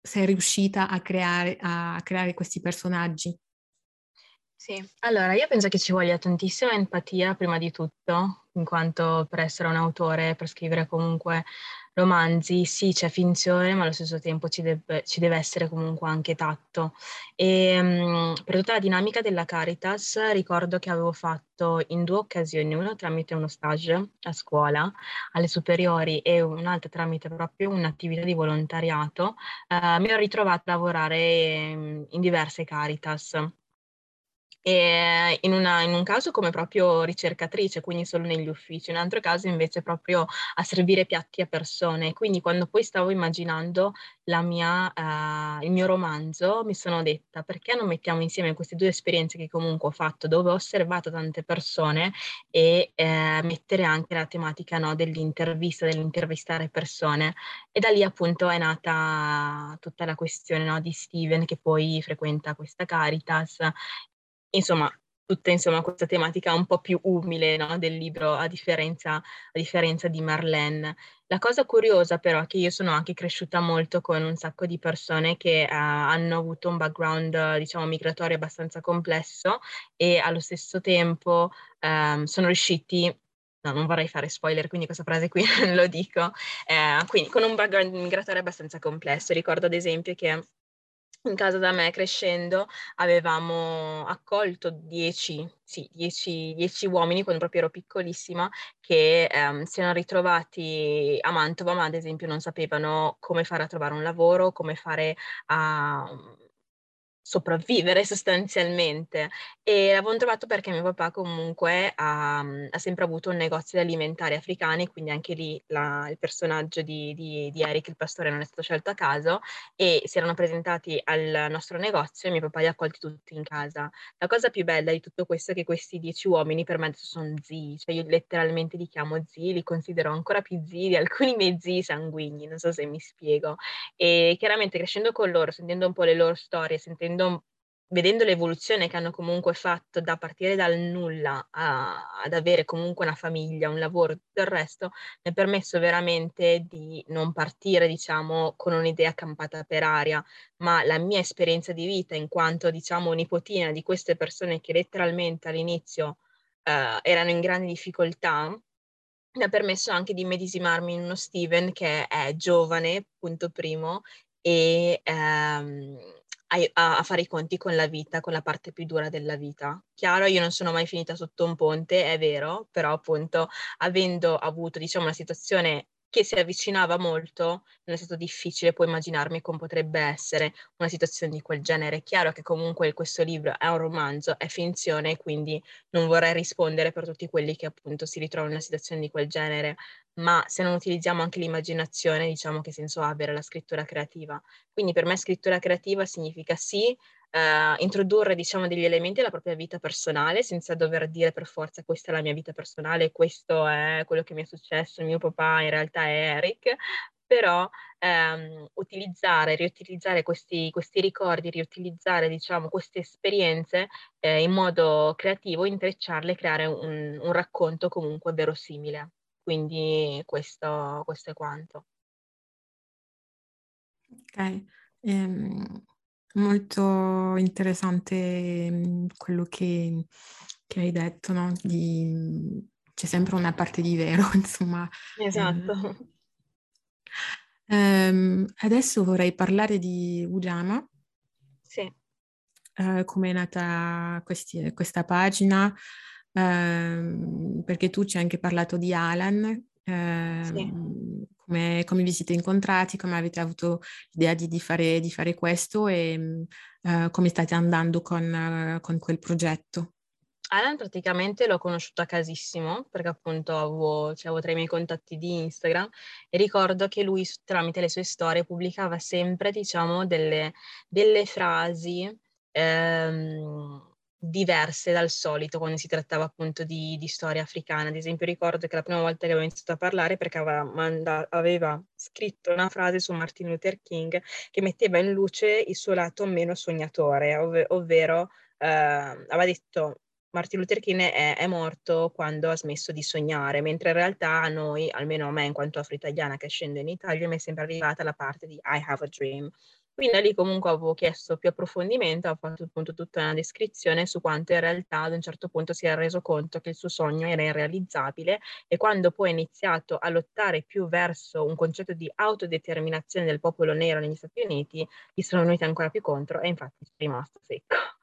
C: sei riuscita a creare, a creare questi personaggi?
D: Sì, allora io penso che ci voglia tantissima empatia prima di tutto, in quanto per essere un autore, per scrivere comunque romanzi, sì, c'è finzione, ma allo stesso tempo ci deve, ci deve essere comunque anche tatto. E um, per tutta la dinamica della Caritas ricordo che avevo fatto in due occasioni, una tramite uno stage a scuola, alle superiori, e un'altra tramite proprio un'attività di volontariato, uh, mi ero ritrovata a lavorare in, in diverse Caritas e in, una, in, un caso come proprio ricercatrice, quindi solo negli uffici, in un altro caso invece proprio a servire piatti a persone. Quindi quando poi stavo immaginando mia, uh, il mio romanzo, mi sono detta perché non mettiamo insieme queste due esperienze che comunque ho fatto, dove ho osservato tante persone e eh, mettere anche la tematica no, dell'intervista, dell'intervistare persone. E da lì appunto è nata tutta la questione no, di Steven che poi frequenta questa Caritas insomma, tutta insomma, questa tematica un po' più umile no, del libro, a differenza, a differenza, di Marlene. La cosa curiosa però è che io sono anche cresciuta molto con un sacco di persone che uh, hanno avuto un background, diciamo, migratorio abbastanza complesso e allo stesso tempo um, sono riusciti no, non vorrei fare spoiler, quindi questa frase qui non lo dico, eh, quindi con un background migratorio abbastanza complesso. Ricordo ad esempio che in casa da me crescendo avevamo accolto 10, sì, 10, 10 uomini quando proprio ero piccolissima che ehm, si erano ritrovati a Mantova ma ad esempio non sapevano come fare a trovare un lavoro, come fare a sopravvivere sostanzialmente e l'avevamo trovato perché mio papà comunque ha, ha, sempre avuto un negozio di alimentari africani, quindi anche lì la, il personaggio di, di, di, Eric, il pastore, non è stato scelto a caso e si erano presentati al nostro negozio e mio papà li ha accolti tutti in casa. La cosa più bella di tutto questo è che questi dieci uomini per me sono zii, cioè io letteralmente li chiamo zii, li considero ancora più zii di alcuni miei zii sanguigni, non so se mi spiego. E chiaramente crescendo con loro, sentendo un po' le loro storie, sentendo vedendo, vedendo l'evoluzione che hanno comunque fatto da partire dal nulla a, ad avere comunque una famiglia, un lavoro, tutto il resto, mi ha permesso veramente di non partire, diciamo, con un'idea campata per aria, ma la mia esperienza di vita in quanto, diciamo, nipotina di queste persone che letteralmente all'inizio eh, erano in grandi difficoltà, mi ha permesso anche di medesimarmi in uno Steven che è giovane, punto primo, e ehm, a, a, fare i conti con la vita, con la parte più dura della vita. Chiaro, io non sono mai finita sotto un ponte, è vero, però appunto avendo avuto diciamo una situazione che si avvicinava molto, non è stato difficile poi immaginarmi come potrebbe essere una situazione di quel genere. È chiaro che comunque questo libro è un romanzo, è finzione, quindi non vorrei rispondere per tutti quelli che appunto si ritrovano in una situazione di quel genere, ma se non utilizziamo anche l'immaginazione, diciamo che senso ha avere la scrittura creativa. Quindi per me scrittura creativa significa sì Uh, introdurre diciamo degli elementi della propria vita personale senza dover dire per forza questa è la mia vita personale, questo è quello che mi è successo, mio papà in realtà è Eric, però um, utilizzare, riutilizzare questi, questi, ricordi, riutilizzare diciamo queste esperienze eh, in modo creativo, intrecciarle e creare un, un racconto comunque verosimile. Quindi questo, questo è quanto.
C: Ok. Um Molto interessante mm, quello che, che hai detto, no? Di, c'è sempre una parte di vero, insomma.
D: Esatto.
C: Um, adesso vorrei parlare di Ujama.
D: Sì.
C: Uh, come è nata questi, questa pagina, uh, perché tu ci hai anche parlato di Alan. Uh, sì ehm, come, come, vi siete incontrati, come avete avuto l'idea di, di, fare, di fare, questo e uh, come state andando con, con, quel progetto.
D: Alan praticamente l'ho conosciuto a casissimo perché appunto avevo, cioè, avevo tra i miei contatti di Instagram e ricordo che lui tramite le sue storie pubblicava sempre diciamo delle, delle frasi ehm, diverse dal solito quando si trattava appunto di, di, storia africana. Ad esempio ricordo che la prima volta che avevo iniziato a parlare perché aveva, manda- aveva scritto una frase su Martin Luther King che metteva in luce il suo lato meno sognatore, ov- ovvero eh, aveva detto Martin Luther King è, è, morto quando ha smesso di sognare, mentre in realtà a noi, almeno a me in quanto afro-italiana crescendo in Italia, mi è sempre arrivata la parte di I have a dream, Quindi da lì comunque avevo chiesto più approfondimento, ho fatto appunto tutta una descrizione su quanto in realtà ad un certo punto si era reso conto che il suo sogno era irrealizzabile e quando poi ha iniziato a lottare più verso un concetto di autodeterminazione del popolo nero negli Stati Uniti, gli sono venuti ancora più contro e infatti è rimasto secco.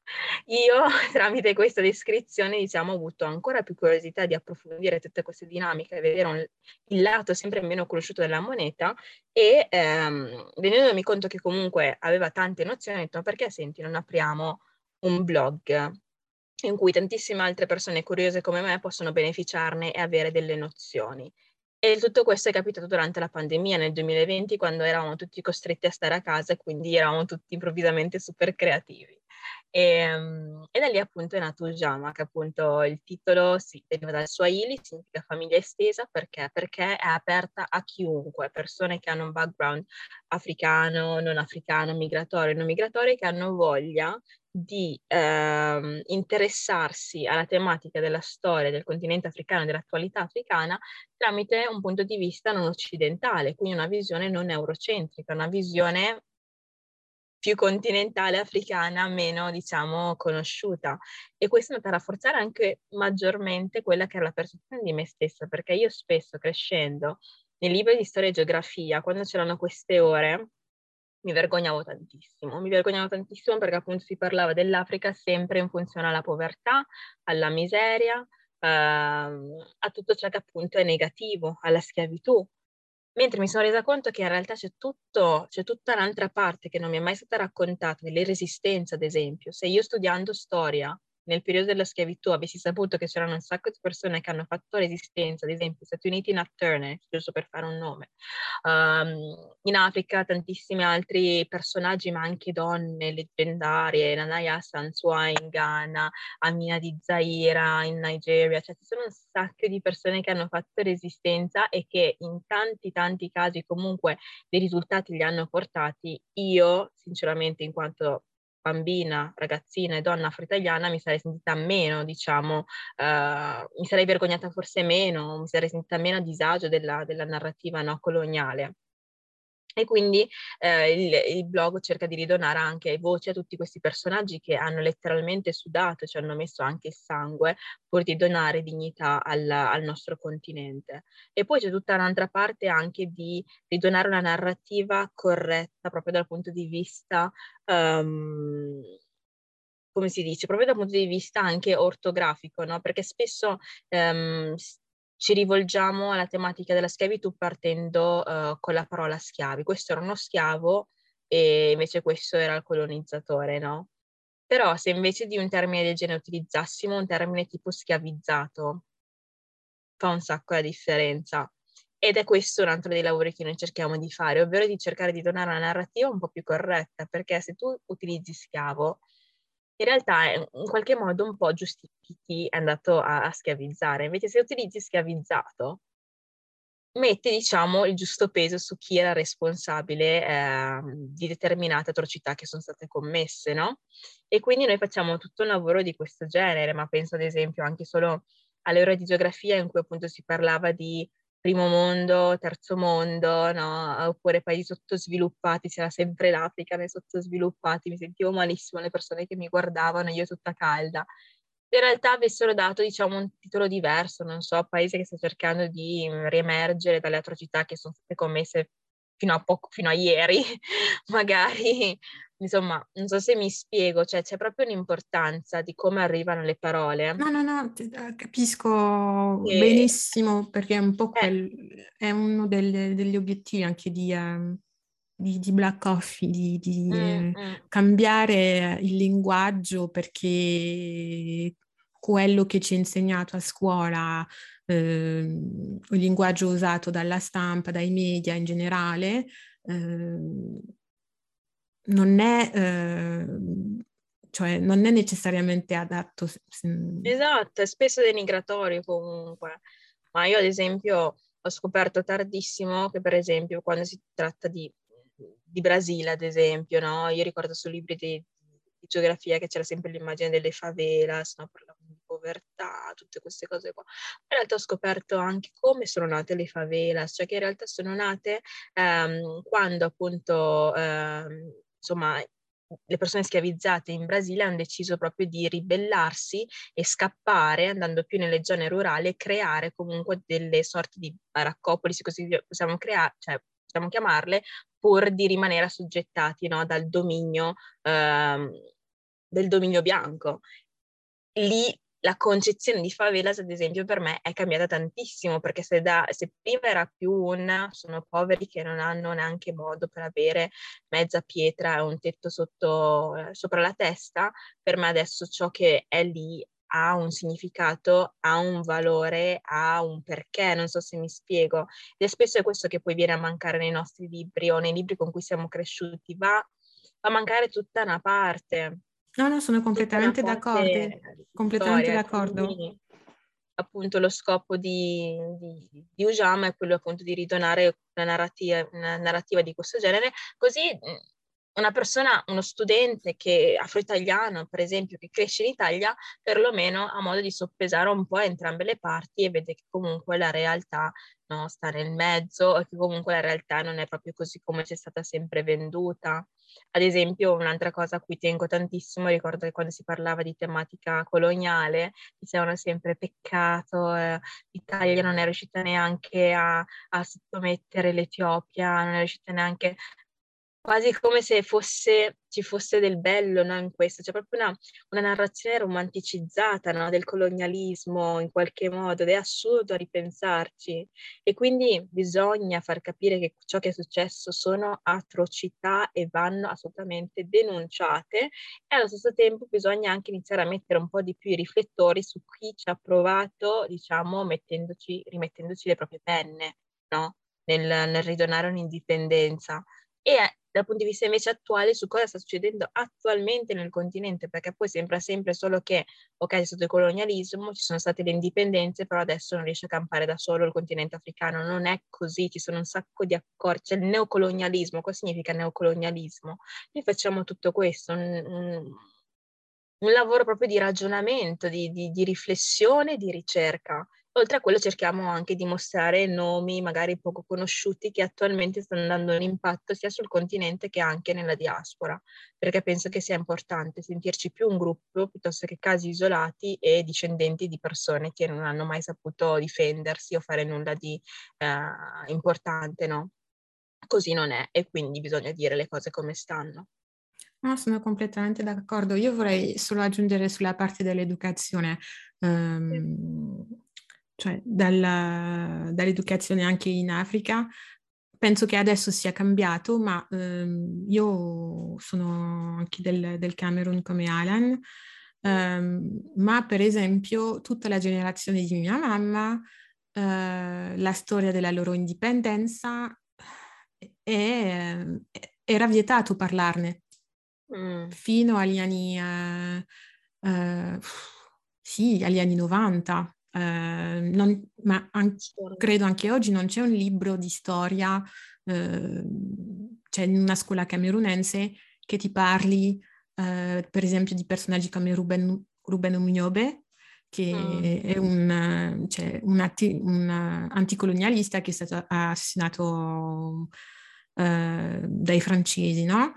D: Io tramite questa descrizione diciamo ho avuto ancora più curiosità di approfondire tutte queste dinamiche, vedere un, il lato sempre meno conosciuto della moneta e ehm, rendendomi conto che comunque aveva tante nozioni, ho detto perché senti non apriamo un blog in cui tantissime altre persone curiose come me possono beneficiarne e avere delle nozioni. E tutto questo è capitato durante la pandemia nel 2020 quando eravamo tutti costretti a stare a casa e quindi eravamo tutti improvvisamente super creativi. E, ehm, e, da lì appunto è nato Ujama, che appunto il titolo si deriva dal Swahili, significa famiglia estesa, perché? Perché è aperta a chiunque, persone che hanno un background africano, non africano, migratorio, non migratorio, che hanno voglia di ehm, interessarsi alla tematica della storia del continente africano e dell'attualità africana tramite un punto di vista non occidentale, quindi una visione non eurocentrica, una visione più continentale africana meno, diciamo, conosciuta. E questo è andato a rafforzare anche maggiormente quella che era la percezione di me stessa, perché io spesso crescendo nei libri di storia e geografia, quando c'erano queste ore, mi vergognavo tantissimo. Mi vergognavo tantissimo perché appunto si parlava dell'Africa sempre in funzione alla povertà, alla miseria, ehm, a tutto ciò che appunto è negativo, alla schiavitù, Mentre mi sono resa conto che in realtà c'è, tutto, c'è tutta un'altra parte che non mi è mai stata raccontata, delle resistenze ad esempio. Se io studiando storia nel periodo della schiavitù avessi saputo che c'erano un sacco di persone che hanno fatto resistenza, ad esempio Stati Uniti Nat Turner, giusto per fare un nome, um, in Africa tantissimi altri personaggi, ma anche donne leggendarie, Nanaya Sansua in Ghana, Amina di Zaira in Nigeria, cioè ci sono un sacco di persone che hanno fatto resistenza e che in tanti tanti casi comunque dei risultati li hanno portati. Io, sinceramente, in quanto bambina, ragazzina e donna afro-italiana mi sarei sentita meno, diciamo, uh, mi sarei vergognata forse meno, mi sarei sentita meno a disagio della, della narrativa no, coloniale. E quindi eh, il, il, blog cerca di ridonare anche voce a tutti questi personaggi che hanno letteralmente sudato, ci hanno messo anche il sangue pur di donare dignità al, al nostro continente. E poi c'è tutta un'altra parte anche di ridonare una narrativa corretta proprio dal punto di vista um, come si dice, proprio dal punto di vista anche ortografico, no? Perché spesso um, ci rivolgiamo alla tematica della schiavitù partendo uh, con la parola schiavi. Questo era uno schiavo e invece questo era il colonizzatore, no? Però se invece di un termine del genere utilizzassimo un termine tipo schiavizzato, fa un sacco la differenza. Ed è questo un altro dei lavori che noi cerchiamo di fare, ovvero di cercare di donare una narrativa un po' più corretta, perché se tu utilizzi schiavo, in realtà in qualche modo un po' giustifichi chi è andato a, a schiavizzare. Invece se utilizzi schiavizzato, metti diciamo il giusto peso su chi era responsabile eh, di determinate atrocità che sono state commesse, no? E quindi noi facciamo tutto un lavoro di questo genere, ma penso ad esempio anche solo alle ore di geografia in cui appunto si parlava di primo mondo, terzo mondo, no? oppure paesi sottosviluppati, c'era sempre l'Africa nei sottosviluppati, mi sentivo malissimo le persone che mi guardavano, io tutta calda. In realtà avessero dato, diciamo, un titolo diverso, non so, paese che sta cercando di riemergere dalle atrocità che sono state commesse fino a, poco, fino a ieri, magari insomma, non so se mi spiego, cioè c'è proprio un'importanza di come arrivano le parole.
C: No, no, no, eh, capisco e... benissimo perché è un po' eh. quel, eh. è uno delle, degli obiettivi anche di, uh, di, di Black Coffee, di, di mm, mm. cambiare il linguaggio perché quello che ci ha insegnato a scuola, eh, il linguaggio usato dalla stampa, dai media in generale, eh, non è, eh, cioè, non è necessariamente adatto.
D: Esatto, è spesso denigratorio comunque. Ma io ad esempio ho scoperto tardissimo che per esempio quando si tratta di, di Brasile, ad esempio, no? io ricordo su libri di, di, geografia che c'era sempre l'immagine delle favelas, no? parlavano di povertà, tutte queste cose qua. In realtà ho scoperto anche come sono nate le favelas, cioè che in realtà sono nate ehm, quando appunto ehm, insomma, le persone schiavizzate in Brasile hanno deciso proprio di ribellarsi e scappare andando più nelle zone rurali e creare comunque delle sorti di baraccopoli, se così possiamo, creare, cioè, possiamo chiamarle, pur di rimanere assoggettati no, dal dominio, ehm, del dominio bianco. Lì la concezione di favelas, ad esempio, per me è cambiata tantissimo, perché se, da, se prima era più un sono poveri che non hanno neanche modo per avere mezza pietra e un tetto sotto, sopra la testa, per me adesso ciò che è lì ha un significato, ha un valore, ha un perché, non so se mi spiego. Ed è spesso questo che poi viene a mancare nei nostri libri o nei libri con cui siamo cresciuti, va a mancare tutta una parte.
C: No, no, sono completamente d'accordo. Completamente
D: storia,
C: d'accordo.
D: quindi, appunto lo scopo di, di, di Ujama è quello appunto di ridonare una narrativa, una narrativa di questo genere, così una persona, uno studente che afro-italiano, per esempio, che cresce in Italia, perlomeno ha modo di soppesare un po' entrambe le parti e vede che comunque la realtà no, sta nel mezzo e che comunque la realtà non è proprio così come ci è stata sempre venduta. Ad esempio, un'altra cosa a cui tengo tantissimo, ricordo che quando si parlava di tematica coloniale, dicevano sempre peccato, eh, l'Italia non è riuscita neanche a, a sottomettere l'Etiopia, non è riuscita neanche quasi come se fosse, ci fosse del bello no, in questo, c'è proprio una, una narrazione romanticizzata no, del colonialismo in qualche modo ed è assurdo ripensarci e quindi bisogna far capire che ciò che è successo sono atrocità e vanno assolutamente denunciate e allo stesso tempo bisogna anche iniziare a mettere un po' di più i riflettori su chi ci ha provato, diciamo, mettendoci, rimettendoci le proprie penne, no? nel, nel ridonare un'indipendenza. E dal punto di vista invece attuale su cosa sta succedendo attualmente nel continente, perché poi sembra sempre solo che, ok, è stato il colonialismo, ci sono state le indipendenze, però adesso non riesce a campare da solo il continente africano. Non è così, ci sono un sacco di accordi, c'è il neocolonialismo. Cosa significa neocolonialismo? Noi facciamo tutto questo, un, un, un lavoro proprio di ragionamento, di, di, di riflessione, di ricerca Oltre a quello cerchiamo anche di mostrare nomi magari poco conosciuti che attualmente stanno dando un impatto sia sul continente che anche nella diaspora, perché penso che sia importante sentirci più un gruppo piuttosto che casi isolati e discendenti di persone che non hanno mai saputo difendersi o fare nulla di eh, importante, no? Così non è e quindi bisogna dire le cose come stanno.
C: No, sono completamente d'accordo. Io vorrei solo aggiungere sulla parte dell'educazione. Um, cioè dalla, dall'educazione anche in Africa. Penso che adesso sia cambiato, ma ehm, io sono anche del, del Camerun come Alan, ehm, ma per esempio tutta la generazione di mia mamma, eh, la storia della loro indipendenza, è, era vietato parlarne mm. fino agli anni, eh, eh, sì, agli anni 90. Eh, non, ma an- credo anche oggi non c'è un libro di storia, eh, cioè in una scuola camerunense, che ti parli, eh, per esempio, di personaggi come Ruben, Ruben Umniobe, che mm. è un, cioè, un, atti, un, anticolonialista che è stato assassinato eh, dai francesi, no?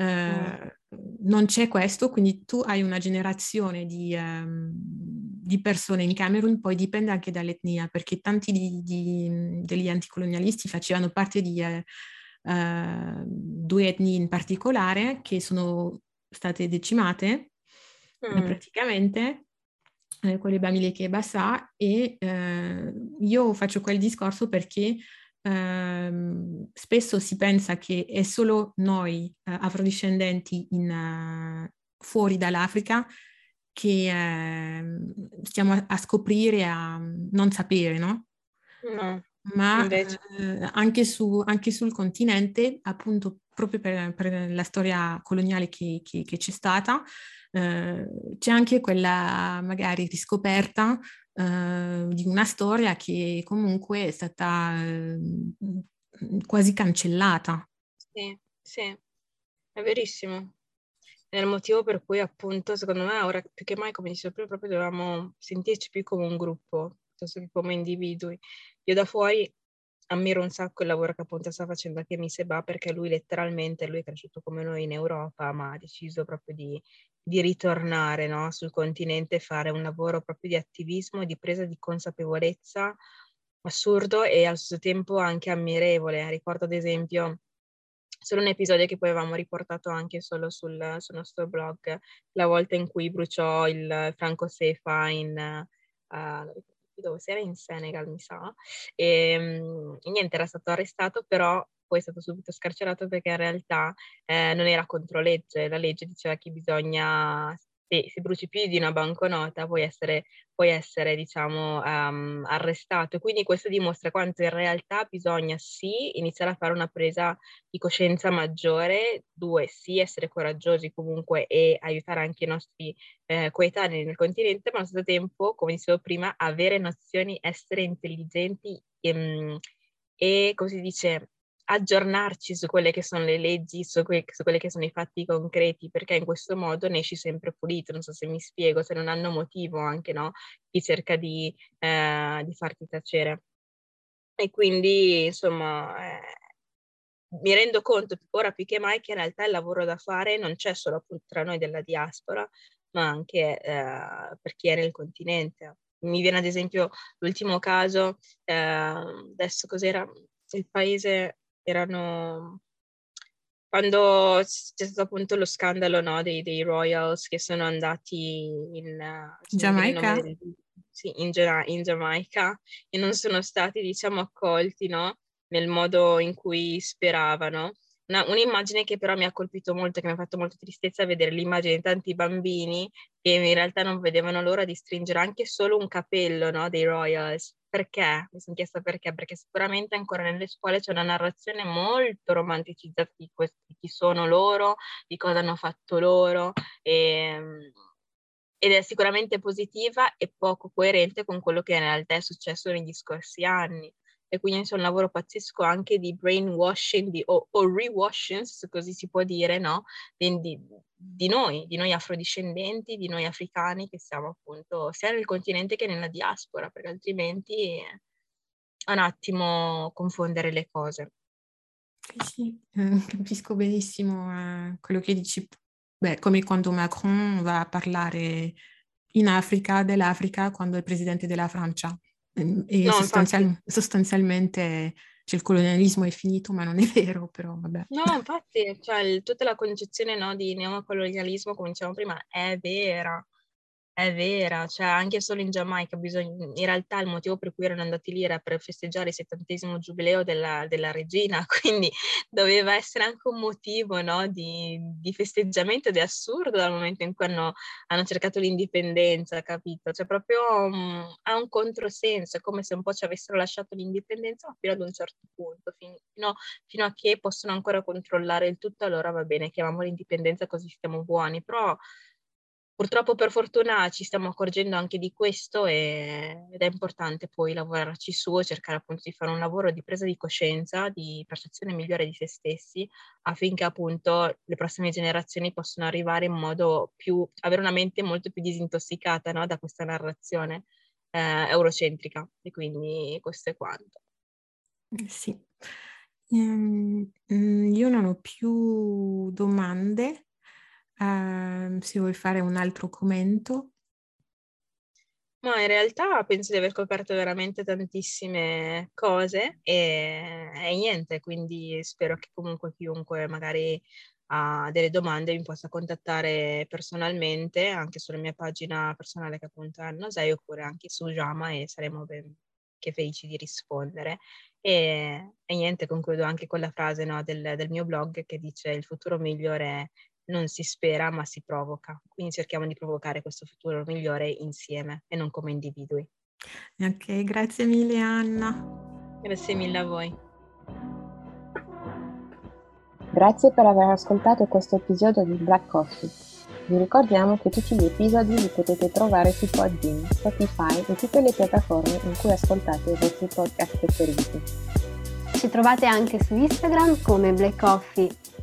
C: Mm. Eh, non c'è questo, quindi tu hai una generazione di, um, di, persone in Camerun, poi dipende anche dall'etnia, perché tanti di, di, degli anticolonialisti facevano parte di uh, uh, due etnie in particolare che sono state decimate mm. praticamente, eh, quelle Bamileke e Bassa, e uh, io faccio quel discorso perché Uh, spesso si pensa che è solo noi uh, afrodiscendenti in, uh, fuori dall'Africa che ehm, stiamo a, a, scoprire, a non sapere, no?
D: No.
C: Ma eh, anche, su, anche, sul continente, appunto, proprio per, per la storia coloniale che, che, che c'è stata, eh, c'è anche quella magari riscoperta eh, di una storia che comunque è stata eh, quasi cancellata.
D: Sì, sì, è verissimo. È il motivo per cui appunto secondo me ora più che mai, come dicevo prima, proprio dobbiamo sentirci più come un gruppo, piuttosto che come individui. Io da fuori ammiro un sacco il lavoro che appunto sta facendo anche Miseba perché lui letteralmente, lui è cresciuto come noi in Europa, ma ha deciso proprio di, di ritornare no, sul continente e fare un lavoro proprio di attivismo, di presa di consapevolezza assurdo e allo stesso tempo anche ammirevole. Ricordo ad esempio solo un episodio che poi avevamo riportato anche solo sul, sul nostro blog, la volta in cui bruciò il Franco Sefa in... Uh, dove si era in Senegal, mi sa, e, mm, e, niente, era stato arrestato, però poi è stato subito scarcerato perché in realtà eh, non era contro legge, la legge diceva che bisogna se, se bruci più di una banconota puoi essere, puoi essere diciamo, um, arrestato. Quindi questo dimostra quanto in realtà bisogna sì iniziare a fare una presa di coscienza maggiore, due, sì essere coraggiosi comunque e aiutare anche i nostri eh, coetanei nel continente, ma allo stesso tempo, come dicevo prima, avere nozioni, essere intelligenti ehm, e come si dice, aggiornarci su quelle che sono le leggi, su, que- su quelli che sono i fatti concreti, perché in questo modo ne esci sempre pulito, non so se mi spiego, se non hanno motivo anche, no? Chi cerca di, eh, di farti tacere. E quindi, insomma, eh, mi rendo conto ora più che mai che in realtà il lavoro da fare non c'è solo appunto tra noi della diaspora, ma anche eh, per chi è nel continente. Mi viene ad esempio l'ultimo caso, eh, adesso cos'era il paese erano quando c'è stato appunto lo scandalo no, dei, dei, Royals che sono andati in
C: Giamaica.
D: Del, sì, in, in, Giamaica e non sono stati diciamo accolti no, nel modo in cui speravano. Una, un'immagine che però mi ha colpito molto, che mi ha fatto molta tristezza vedere l'immagine di tanti bambini che in realtà non vedevano l'ora di stringere anche solo un capello no, dei Royals perché? Mi sono chiesta perché, perché sicuramente ancora nelle scuole c'è una narrazione molto romanticizzata di, questi, di chi sono loro, di cosa hanno fatto loro, e, ehm, ed è sicuramente positiva e poco coerente con quello che in realtà è successo negli scorsi anni e quindi c'è un lavoro pazzesco anche di brainwashing di, o, o rewashing, se così si può dire, no? di, di, di, noi, di noi afrodiscendenti, di noi africani che siamo appunto sia nel continente che nella diaspora, perché altrimenti è un attimo confondere le cose.
C: Sì, eh, capisco benissimo eh, quello che dici. Beh, come quando Macron va a parlare in Africa dell'Africa quando è presidente della Francia. Ehm, e no, sostanzial- sostanzialmente cioè, il colonialismo è finito, ma non è vero, però vabbè.
D: No, infatti, cioè, il, tutta la concezione no, di neocolonialismo, come dicevamo prima, è vera. È vera, cioè anche solo in Giamaica bisogna, in realtà il motivo per cui erano andati lì era per festeggiare il settantesimo giubileo della, della regina, quindi doveva essere anche un motivo no, di, di, festeggiamento ed è assurdo dal momento in cui hanno, hanno cercato l'indipendenza, capito? Cioè proprio um, ha un controsenso, è come se un po' ci avessero lasciato l'indipendenza ma fino ad un certo punto, fino, fino a che possono ancora controllare il tutto, allora va bene, chiamiamo l'indipendenza così stiamo buoni, però Purtroppo per fortuna ci stiamo accorgendo anche di questo e, ed è importante poi lavorarci su e cercare appunto di fare un lavoro di presa di coscienza, di percezione migliore di se stessi affinché appunto le prossime generazioni possano arrivare in modo più, avere una mente molto più disintossicata no? da questa narrazione eh, eurocentrica e quindi questo è quanto.
C: Sì. Um, io non ho più domande Uh, se vuoi fare un altro commento.
D: Ma in realtà penso di aver coperto veramente tantissime cose e, e niente, quindi spero che comunque chiunque magari ha delle domande mi possa contattare personalmente anche sulla mia pagina personale che appunto è Annosei oppure anche su Jama e saremo ben che felici di rispondere. E, e, niente, concludo anche con la frase no, del, del, mio blog che dice il futuro migliore non si spera ma si provoca. Quindi cerchiamo di provocare questo futuro migliore insieme e non come individui.
C: Ok, grazie mille Anna.
D: Grazie mille a voi.
A: Grazie per aver ascoltato questo episodio di Black Coffee. Vi ricordiamo che tutti gli episodi li potete trovare su Podbean, Spotify e tutte le piattaforme in cui ascoltate i vostri podcast preferiti.
B: Ci trovate anche su Instagram come Black Coffee